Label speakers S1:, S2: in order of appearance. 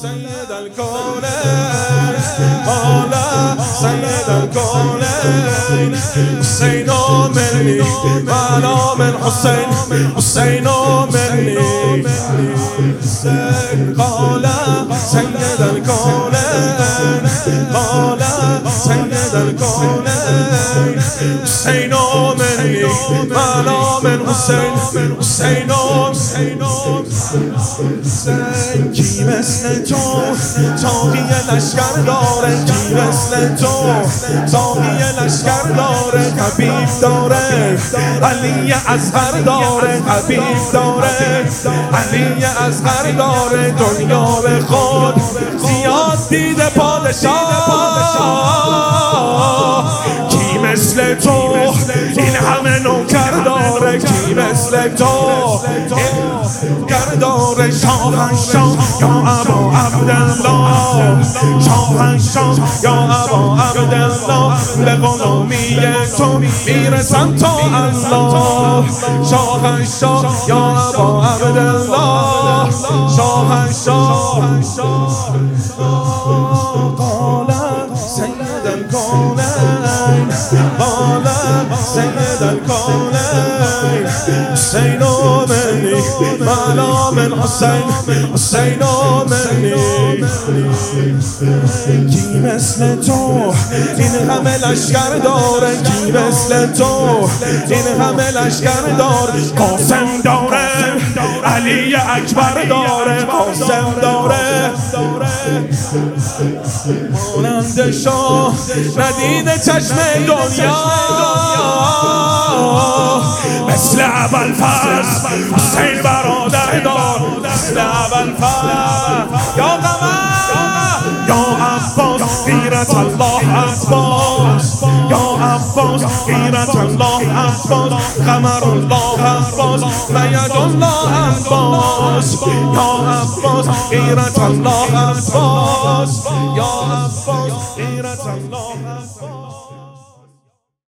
S1: سيد الكون قال سيد الكون حسين مني وأنا من حسين حسين مني قال سيد الكون قال سيد الكون حسين مني وانا من حسين حسين کی مثل تو تاقی لشکر داره کی مثل تو تاقی لشکر داره حبیب داره علی ازهر داره حبیب داره علی ازهر داره دنیا به خود زیاد دیده پادشاه مثل تو. این همه نوکر داره کی مثل تو؟ گردار شاهنشاه یا ابا عبدالله؟ شاهنشاه یا ابا عبدالله؟ به غلامی تو می‌رسم تا الله. شاهنشاه یا ابا عبدالله؟ شاهنشاه. قال سید الکونین قال سید الکونین حسین منی. مالا من حسین. حسین منی. کی مثل تو این همه لشکر داره؟ کی مثل تو این همه لشکر داره؟ قاسم داره. علی اکبر داره. قاسم داره. مانند شاه ندیده چشم دنیا. مثل اول فرس حسین برادر دار مثل اول فرس یا الله عباس. یا عباس غیرت الله عباس قمر الله عباس مید الله عباس. یا عباس غیرت الله عباس. یا عباس غیرت الله عباس.